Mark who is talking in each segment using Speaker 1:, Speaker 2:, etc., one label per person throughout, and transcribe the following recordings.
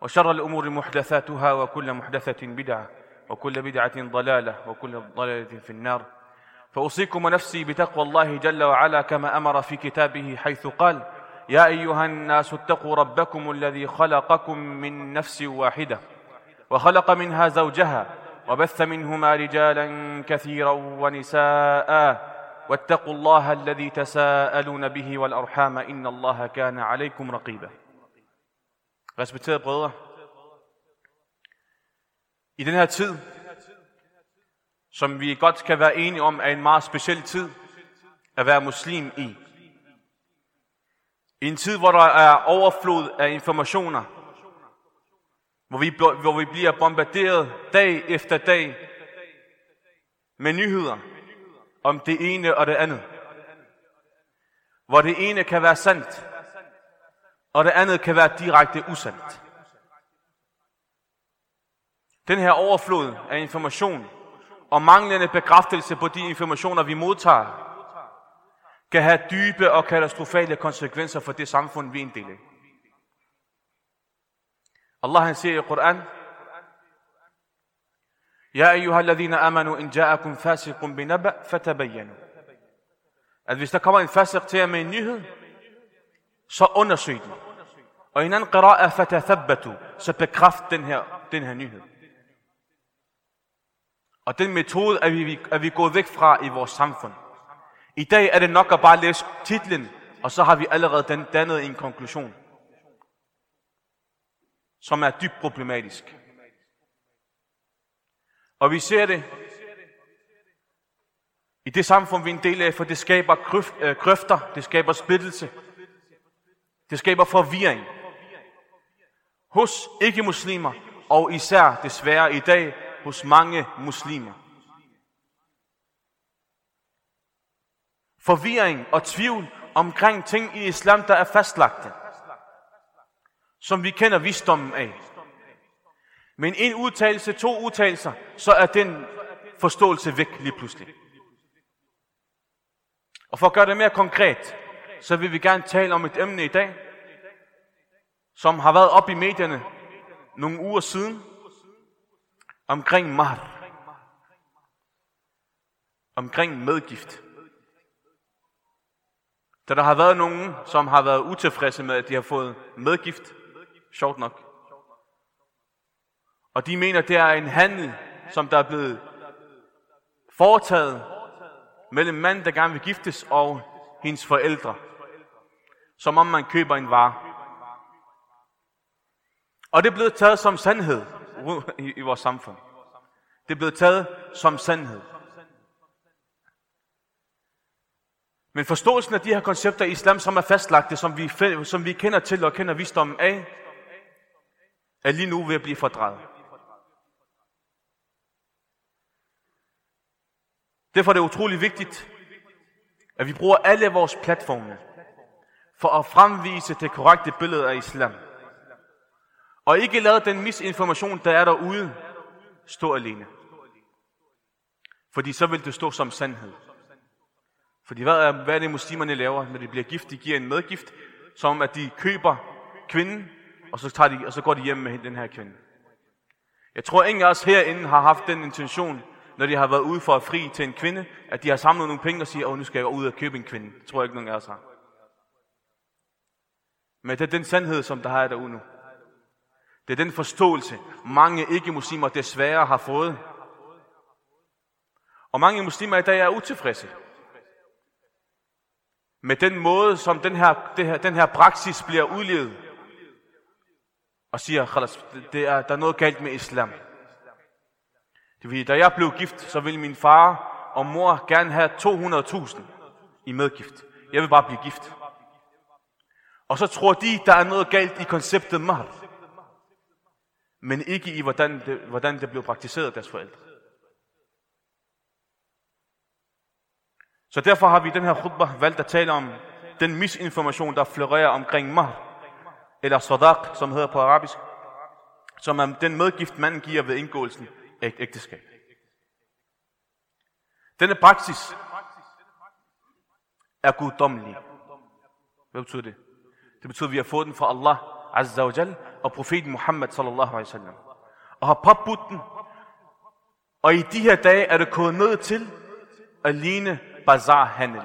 Speaker 1: وشر الأمور محدثاتها وكل محدثة بدعة وكل بدعة ضلالة وكل ضلالة في النار. فأوصيكم ونفسي بتقوى الله جل وعلا كما أمر في كتابه حيث قال يا أيها الناس اتقوا ربكم الذي خلقكم من نفس واحدة وخلق منها زوجها وبث منهما رجالا كثيرا ونساء واتقوا الله الذي تساءلون به والأرحام إن الله كان عليكم رقيبا. Respekterede brødre, i den her tid, som vi godt kan være enige om, er en meget speciel tid at være muslim i. I en tid, hvor der er overflod af informationer, hvor vi, hvor vi bliver bombarderet dag efter dag med nyheder om det ene og det andet. Hvor det ene kan være sandt, og det andet kan være direkte usandt. Den her overflod af information og manglende bekræftelse på de informationer, vi modtager, kan have dybe og katastrofale konsekvenser for det samfund, vi er en del af. Allah han siger i Koran, Ja ayyuha alladhina amanu in ja'akum fasiqun binaba fatabayyanu. At hvis der kommer en fasiq til jer med en nyhed, så undersøg den. Og i en anden qira'a fatathabbatu, så bekræft den her, den her nyhed. Og den metode er vi, er vi gået væk fra i vores samfund. I dag er det nok at bare læse titlen, og så har vi allerede den dannet en konklusion, som er dybt problematisk. Og vi ser det i det samfund, vi er en del af, for det skaber krøfter, øh, det skaber splittelse, det skaber forvirring hos ikke-muslimer, og især desværre i dag hos mange muslimer. Forvirring og tvivl omkring ting i islam, der er fastlagte, som vi kender visdommen af. Men en udtalelse, to udtalelser, så er den forståelse væk lige pludselig. Og for at gøre det mere konkret, så vil vi gerne tale om et emne i dag, som har været op i medierne nogle uger siden, omkring mar. Omkring medgift. Da der har været nogen, som har været utilfredse med, at de har fået medgift, sjovt nok. Og de mener, det er en handel, som der er blevet foretaget mellem mand, der gerne vil giftes, og hendes forældre. Som om man køber en vare. Og det er blevet taget som sandhed i, i vores samfund. Det er blevet taget som sandhed. Men forståelsen af de her koncepter i islam, som er fastlagte, som vi, som vi kender til og kender visdommen af, er lige nu ved at blive fordrejet. Derfor er det utrolig vigtigt, at vi bruger alle vores platforme for at fremvise det korrekte billede af islam. Og ikke lade den misinformation, der er derude, stå alene. Fordi så vil det stå som sandhed. Fordi hvad er, hvad er det muslimerne laver, når de bliver gift? De giver en medgift, som at de køber kvinden, og så, tager de, og så går de hjem med den her kvinde. Jeg tror, ingen af os herinde har haft den intention, når de har været ude for at fri til en kvinde, at de har samlet nogle penge og siger, åh, nu skal jeg ud og købe en kvinde. Det tror jeg ikke, nogen af os har. Men det er den sandhed, som der har derude nu. Det er den forståelse, mange ikke-muslimer desværre har fået. Og mange muslimer i dag er utilfredse med den måde, som den her, det her, den her praksis bliver udlevet. Og siger, det er, der er noget galt med islam. Det vil, da jeg blev gift, så ville min far og mor gerne have 200.000 i medgift. Jeg vil bare blive gift. Og så tror de, der er noget galt i konceptet mahr. men ikke i, hvordan det, hvordan det blev praktiseret af deres forældre. Så derfor har vi i den her khutbah valgt at tale om den misinformation, der florerer omkring mahr, eller sadaq, som hedder på arabisk, som er den medgift, man giver ved indgåelsen af et ægteskab. Denne praksis er guddommelig. Hvad betyder det? Det betyder, at vi har fået den fra Allah Azza wa Jal og profeten Muhammad sallallahu alaihi wasallam. Og har påbudt den. Og i de her dage er det gået ned til at ligne bazarhandel.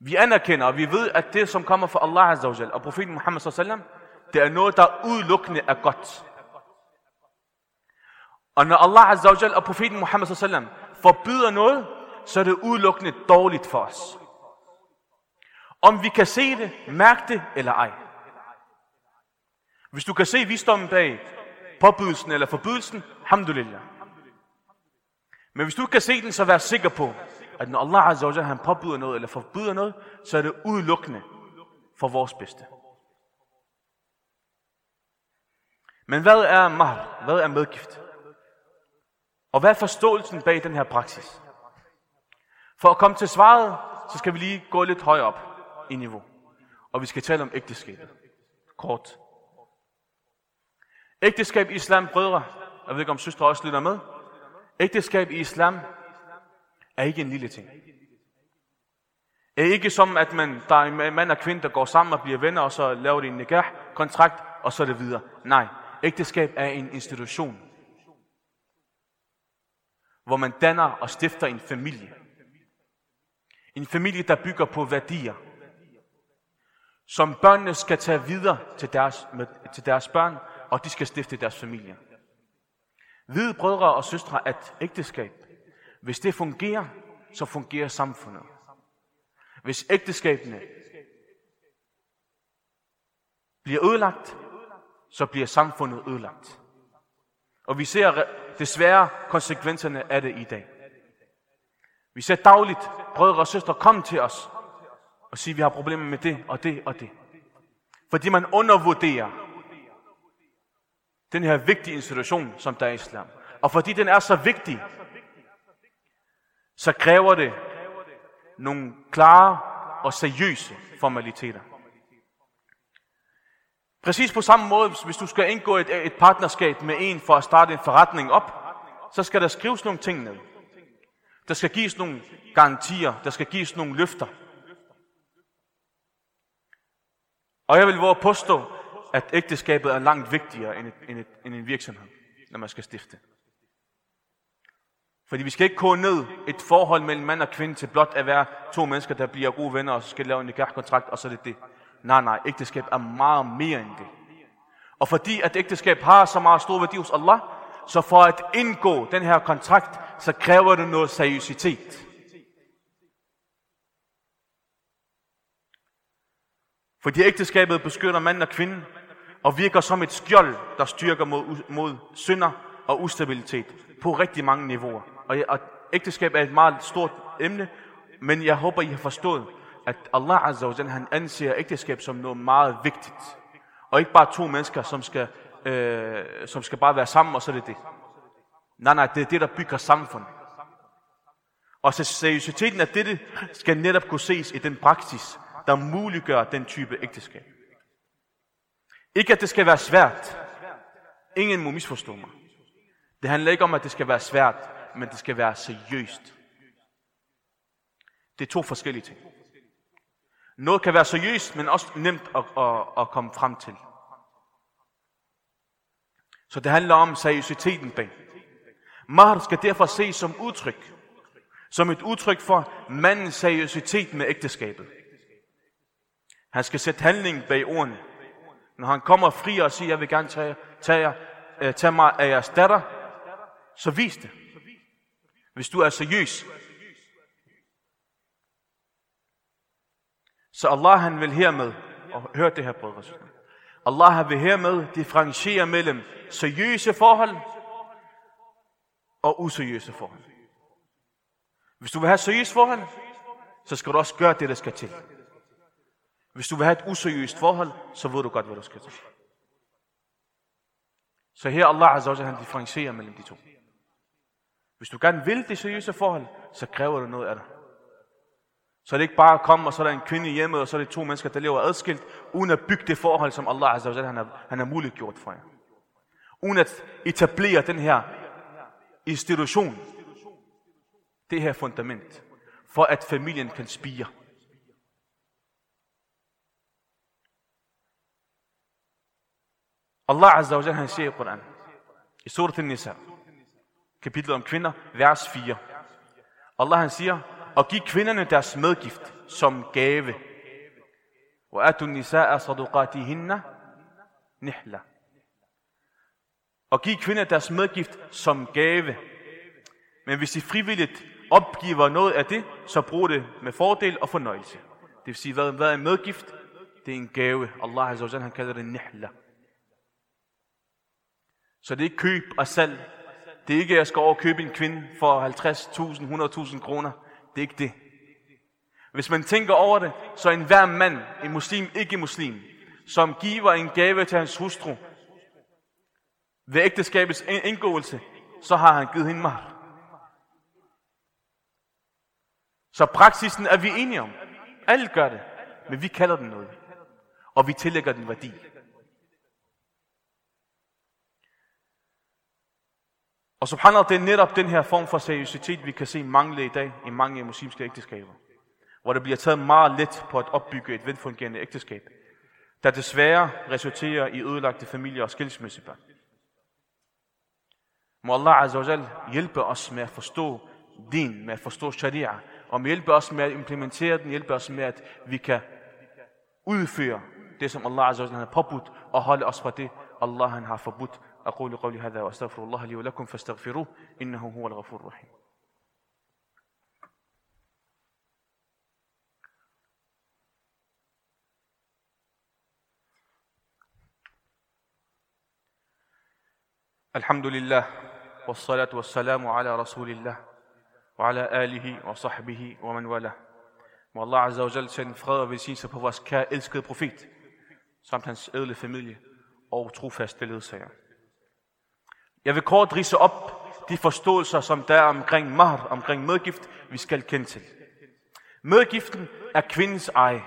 Speaker 1: Vi anerkender, og vi ved, at det, som kommer fra Allah Azza wa Jal og profeten Muhammad sallallahu alaihi wasallam, det er noget, der udelukkende er godt. Og når Allah Azza wa Jal og profeten Muhammad sallallahu alaihi wasallam forbyder noget, så er det udelukkende dårligt for os. Om vi kan se det, mærke det eller ej. Hvis du kan se visdommen bag påbydelsen eller forbydelsen, alhamdulillah. Men hvis du ikke kan se den, så vær sikker på, at når Allah Azza wa han påbyder noget eller forbyder noget, så er det udelukkende for vores bedste. Men hvad er mahr? Hvad er medgift? Og hvad er forståelsen bag den her praksis? For at komme til svaret, så skal vi lige gå lidt højere op i niveau. Og vi skal tale om ægteskabet. Kort. Ægteskab i islam, brødre, jeg ved ikke om søstre også lytter med. Ægteskab i islam er ikke en lille ting. Det er ikke som, at man, der er en mand og kvinde, der går sammen og bliver venner, og så laver de en nikah-kontrakt, og så er det videre. Nej, ægteskab er en institution, hvor man danner og stifter en familie. En familie, der bygger på værdier, som børnene skal tage videre til deres, med, til deres børn, og de skal stifte deres familie. Vide brødre og søstre, at ægteskab, hvis det fungerer, så fungerer samfundet. Hvis ægteskabene bliver ødelagt, så bliver samfundet ødelagt. Og vi ser desværre konsekvenserne af det i dag. Vi ser dagligt brødre og søstre komme til os og sige, at vi har problemer med det og det og det. Fordi man undervurderer den her vigtige institution, som der er islam. Og fordi den er så vigtig, så kræver det nogle klare og seriøse formaliteter. Præcis på samme måde, hvis du skal indgå et, et partnerskab med en for at starte en forretning op, så skal der skrives nogle ting ned. Der skal gives nogle garantier, der skal gives nogle løfter. Og jeg vil våge påstå, at ægteskabet er langt vigtigere end, et, end, et, end en virksomhed, når man skal stifte. Fordi vi skal ikke gå ned et forhold mellem mand og kvinde til blot at være to mennesker, der bliver gode venner, og så skal lave en kontrakt, og så er det det. Nej, nej, ægteskab er meget mere end det. Og fordi at ægteskab har så meget stor værdi hos Allah, så for at indgå den her kontrakt, så kræver det noget seriøsitet. Fordi ægteskabet beskytter manden og kvinden, og virker som et skjold, der styrker mod, mod synder og ustabilitet på rigtig mange niveauer. Og, og ægteskab er et meget stort emne, men jeg håber, I har forstået, at Allah Azza wa han anser ægteskab som noget meget vigtigt. Og ikke bare to mennesker, som skal, øh, som skal bare være sammen, og så er det det. Nej, nej, det er det, der bygger samfundet. Og så seriøsiteten af dette skal netop kunne ses i den praksis, der muliggør den type ægteskab. Ikke at det skal være svært. Ingen må misforstå mig. Det handler ikke om, at det skal være svært, men det skal være seriøst. Det er to forskellige ting. Noget kan være seriøst, men også nemt at, at, at komme frem til. Så det handler om seriøsiteten bag. Mahr skal derfor ses som udtryk. Som et udtryk for mandens seriøsitet med ægteskabet. Han skal sætte handling bag ordene. Når han kommer fri og siger, jeg vil gerne tage, tage, øh, tage mig af jeres datter, så vis det. Hvis du er seriøs. Så Allah han vil hermed, og hør det her brødre. Allah vil hermed differentiere mellem seriøse forhold og useriøse forhold. Hvis du vil have seriøse forhold, så skal du også gøre det, der skal til. Hvis du vil have et useriøst forhold, så ved du godt, hvad du skal til. Så her Allah Azza han differencierer mellem de to. Hvis du gerne vil det seriøse forhold, så kræver det noget af dig. Så er det ikke bare at komme, og så er der en kvinde hjemme, og så er det to mennesker, der lever adskilt, uden at bygge det forhold, som Allah Azza han har, han har muligt gjort for jer. Uden at etablere den her institution, det her fundament, for at familien kan spire. Allah Azza wa Jalla, han siger i Koran, i surat al-Nisa, kapitlet om kvinder, vers 4. Allah han siger, og giv kvinderne deres medgift som gave. Og atu nisa'a sadukatihinna nihla. Og giv kvinder deres medgift som gave. Men hvis de frivilligt opgiver noget af det, så brug det med fordel og fornøjelse. Det vil sige, hvad, hvad er medgift? Det er en gave. Allah Azza wa han kalder det nihla. Så det er ikke køb og salg. Det er ikke, at jeg skal over købe en kvinde for 50.000, 100.000 kroner. Det er ikke det. Hvis man tænker over det, så en hver mand, en muslim, ikke muslim, som giver en gave til hans hustru, ved ægteskabets indgåelse, så har han givet hende mar. Så praksisen er vi enige om. Alle gør det, men vi kalder den noget. Og vi tillægger den værdi. Og subhanallah, det er netop den her form for seriøsitet, vi kan se mangle i dag i mange muslimske ægteskaber. Hvor det bliver taget meget let på at opbygge et velfungerende ægteskab, der desværre resulterer i ødelagte familier og skilsmissebørn. Må Allah Azza hjælpe os med at forstå din, med at forstå sharia, og hjælpe os med at implementere den, hjælpe os med, at vi kan udføre det, som Allah Azza har påbudt, og holde os fra det, Allah han har forbudt. أقول قولي هذا وأستغفر الله لي ولكم فاستغفروه إنه هو الغفور الرحيم الحمد لله والصلاة والسلام على رسول الله وعلى آله وصحبه ومن والاه sende fred og velsignelse på vores kære elskede profet, samt hans ædle familie og trofaste ledsager. Jeg vil kort rise op de forståelser, som der er omkring mahr, omkring medgift, vi skal kende til. Medgiften er kvindens eje.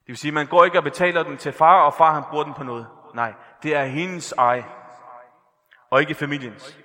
Speaker 1: Det vil sige, at man går ikke og betaler den til far, og far han bruger den på noget. Nej, det er hendes eje, og ikke familiens.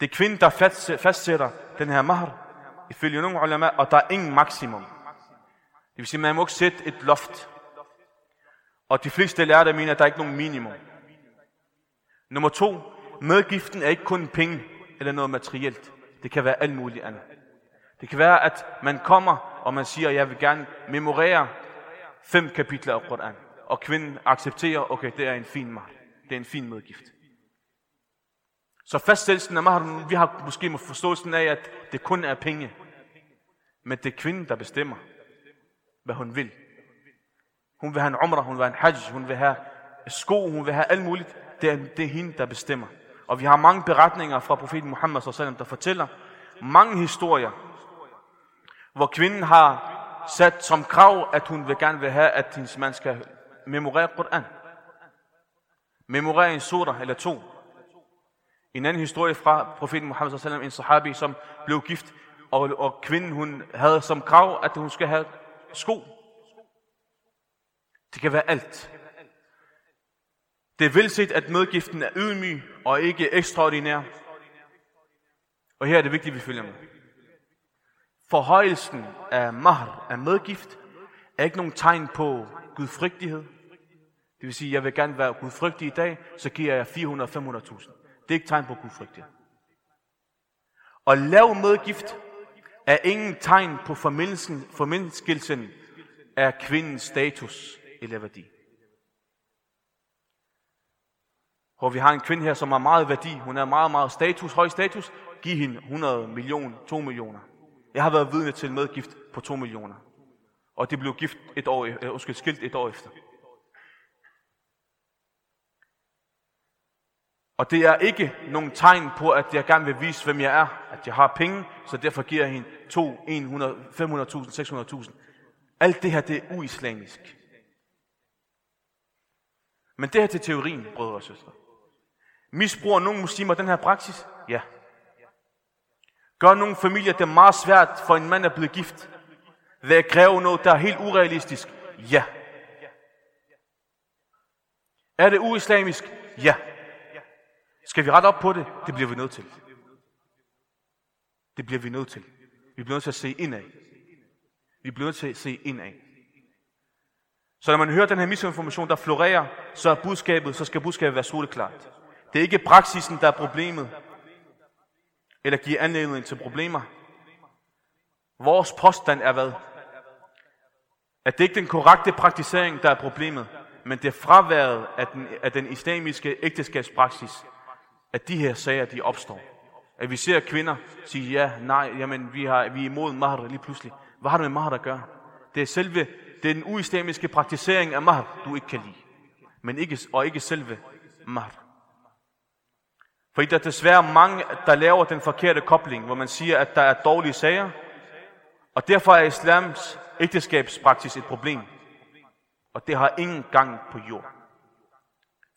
Speaker 1: Det er kvinden, der fastsætter den her mahr, ifølge nogle ulema, og der er ingen maksimum. Det vil sige, at man må ikke sætte et loft. Og de fleste lærte mener, at der er ikke nogen minimum. Nummer to, medgiften er ikke kun penge eller noget materielt. Det kan være alt muligt andet. Det kan være, at man kommer, og man siger, jeg vil gerne memorere fem kapitler af Koran. Og kvinden accepterer, okay, det er en fin mar. Det er en fin medgift. Så fastsættelsen af mahr, vi har måske forståelsen af, at det kun er penge. Men det er kvinden, der bestemmer, hvad hun vil. Hun vil have en umrah, hun vil have en hajj, hun vil have sko, hun vil have alt muligt det er, det er hende, der bestemmer. Og vi har mange beretninger fra profeten Muhammad sallam, der fortæller mange historier, hvor kvinden har sat som krav, at hun vil gerne vil have, at hendes mand skal memorere Koran. Memorere en surah eller to. En anden historie fra profeten Muhammad sallam, en sahabi, som blev gift, og, og kvinden hun havde som krav, at hun skal have sko. Det kan være alt. Det er velset, at medgiften er ydmyg og ikke ekstraordinær. Og her er det vigtigt, at vi følger med. Forhøjelsen af mahr, af medgift, er ikke nogen tegn på gudfrygtighed. Det vil sige, at jeg vil gerne være gudfrygtig i dag, så giver jeg 400-500.000. Det er ikke tegn på gudfrygtighed. Og lav medgift er ingen tegn på formindskelsen af kvindens status eller værdi. Hvor vi har en kvinde her, som har meget værdi. Hun er meget, meget status, høj status. Giv hende 100 millioner, 2 millioner. Jeg har været vidne til medgift på 2 millioner. Og det blev gift et år, øh, øh, undskyld, skilt et år efter. Og det er ikke nogen tegn på, at jeg gerne vil vise, hvem jeg er. At jeg har penge, så derfor giver jeg hende 2, 100, 500.000, 600.000. Alt det her, det er uislamisk. Men det her til teorien, brødre og søstre. Misbruger nogle muslimer den her praksis? Ja. Gør nogle familier det meget svært for en mand at blive gift? Ved at kræve noget, der er helt urealistisk? Ja. Er det uislamisk? Ja. Skal vi rette op på det? Det bliver vi nødt til. Det bliver vi nødt til. Vi bliver nødt til at se indad. Vi bliver nødt til at se indad. Så når man hører den her misinformation, der florerer, så er budskabet, så skal budskabet være soleklart. Det er ikke praksisen, der er problemet, eller giver anledning til problemer. Vores påstand er hvad? At det ikke er den korrekte praktisering, der er problemet, men det er fraværet af den, af den islamiske ægteskabspraksis, at de her sager, de opstår. At vi ser kvinder sige, ja, nej, jamen, vi, har, vi er imod mahr lige pludselig. Hvad har det med mahr at gøre? Det er selve det er den uislamiske praktisering af mahr, du ikke kan lide. Men ikke, og ikke selve mahr. Fordi der er desværre mange, der laver den forkerte kobling, hvor man siger, at der er dårlige sager, og derfor er islams ægteskabspraksis et problem. Og det har ingen gang på jord.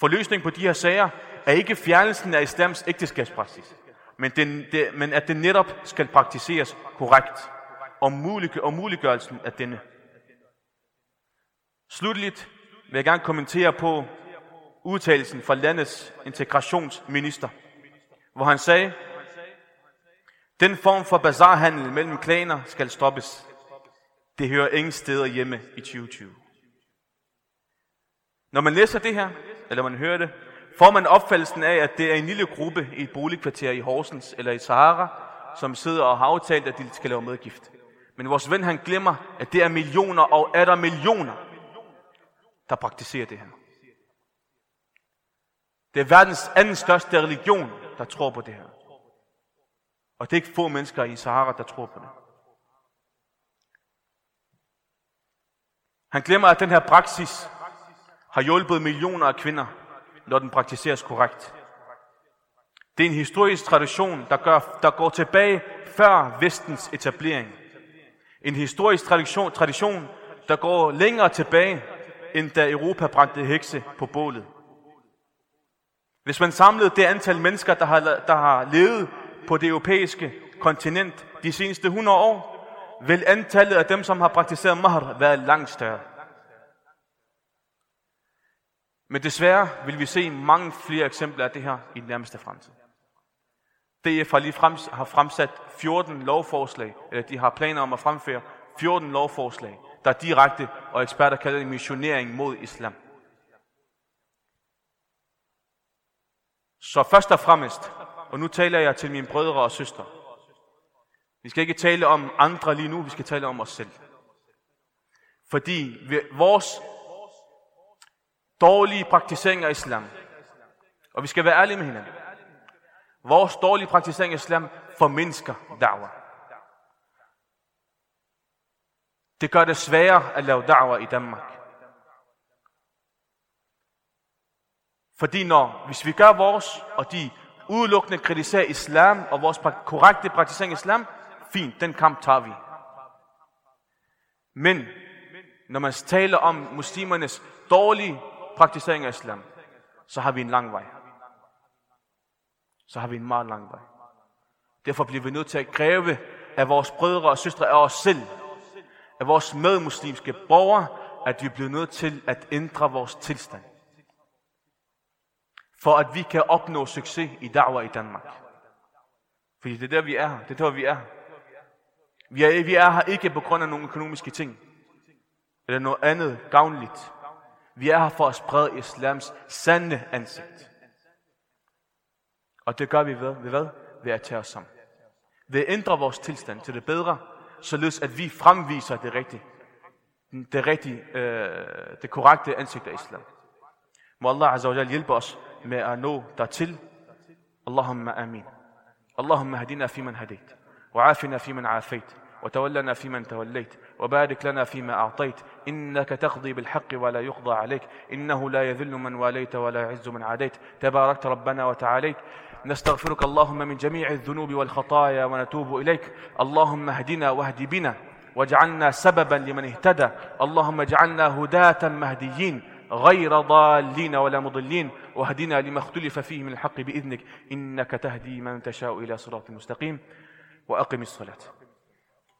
Speaker 1: For løsningen på de her sager er ikke fjernelsen af islams ægteskabspraksis, men, den, det, men at det netop skal praktiseres korrekt, og, mulig, og muliggørelsen af denne. Slutligt vil jeg gerne kommentere på udtalelsen fra landets integrationsminister, hvor han sagde, den form for bazarhandel mellem klaner skal stoppes. Det hører ingen steder hjemme i 2020. Når man læser det her, eller man hører det, får man opfattelsen af, at det er en lille gruppe i et boligkvarter i Horsens eller i Sahara, som sidder og har aftalt, at de skal lave medgift. Men vores ven han glemmer, at det er millioner og er der millioner, der praktiserer det her. Det er verdens anden største religion, der tror på det her. Og det er ikke få mennesker i Sahara, der tror på det. Han glemmer, at den her praksis har hjulpet millioner af kvinder, når den praktiseres korrekt. Det er en historisk tradition, der, gør, der går tilbage før vestens etablering. En historisk tradition, tradition, der går længere tilbage, end da Europa brændte hekse på bålet. Hvis man samlede det antal mennesker, der har, der har levet på det europæiske kontinent de seneste 100 år, vil antallet af dem, som har praktiseret mahr, være langt større. Men desværre vil vi se mange flere eksempler af det her i den nærmeste fremtid. DF har lige frems, har fremsat 14 lovforslag, eller de har planer om at fremføre 14 lovforslag, der direkte, og eksperter kalder det missionering mod islam. Så først og fremmest, og nu taler jeg til mine brødre og søstre, vi skal ikke tale om andre lige nu, vi skal tale om os selv. Fordi vores dårlige praktisering af islam, og vi skal være ærlige med hinanden, vores dårlige praktisering af islam formindsker da'wah. Det gør det sværere at lave da'wah i Danmark. Fordi når, hvis vi gør vores, og de udelukkende kritiserer islam og vores korrekte praktisering af islam, fint, den kamp tager vi. Men når man taler om muslimernes dårlige praktisering af islam, så har vi en lang vej. Så har vi en meget lang vej. Derfor bliver vi nødt til at kræve af vores brødre og søstre af os selv, af vores medmuslimske borgere, at vi bliver nødt til at ændre vores tilstand. For at vi kan opnå succes i da'wah i Danmark. Fordi det er der, vi er. Det er der, vi er vi er, vi er her ikke på grund af nogle økonomiske ting. Eller noget andet gavnligt. Vi er her for at sprede islams sande ansigt. Og det gør vi ved, ved hvad? Ved at tage os sammen. Ved at ændre vores tilstand til det bedre, således at vi fremviser det rigtige, det, rigtige, øh, det korrekte ansigt af islam. Må Allah Azza wa hjælpe os med at nå dertil. Allahumma amin. Allahumma hadina fi man hadit. وعافنا فيمن عافيت وتولنا فيمن توليت وبارك لنا فيما أعطيت إنك تقضي بالحق ولا يقضى عليك إنه لا يذل من واليت ولا يعز من عاديت تباركت ربنا وتعاليت نستغفرك اللهم من جميع الذنوب والخطايا ونتوب إليك اللهم اهدنا واهد بنا واجعلنا سببا لمن اهتدى اللهم اجعلنا هداة مهديين غير ضالين ولا مضلين. واهدنا لما اختلف فيه من الحق بإذنك. إنك تهدي من تشاء إلى صراط مستقيم. وأقم الصلاة.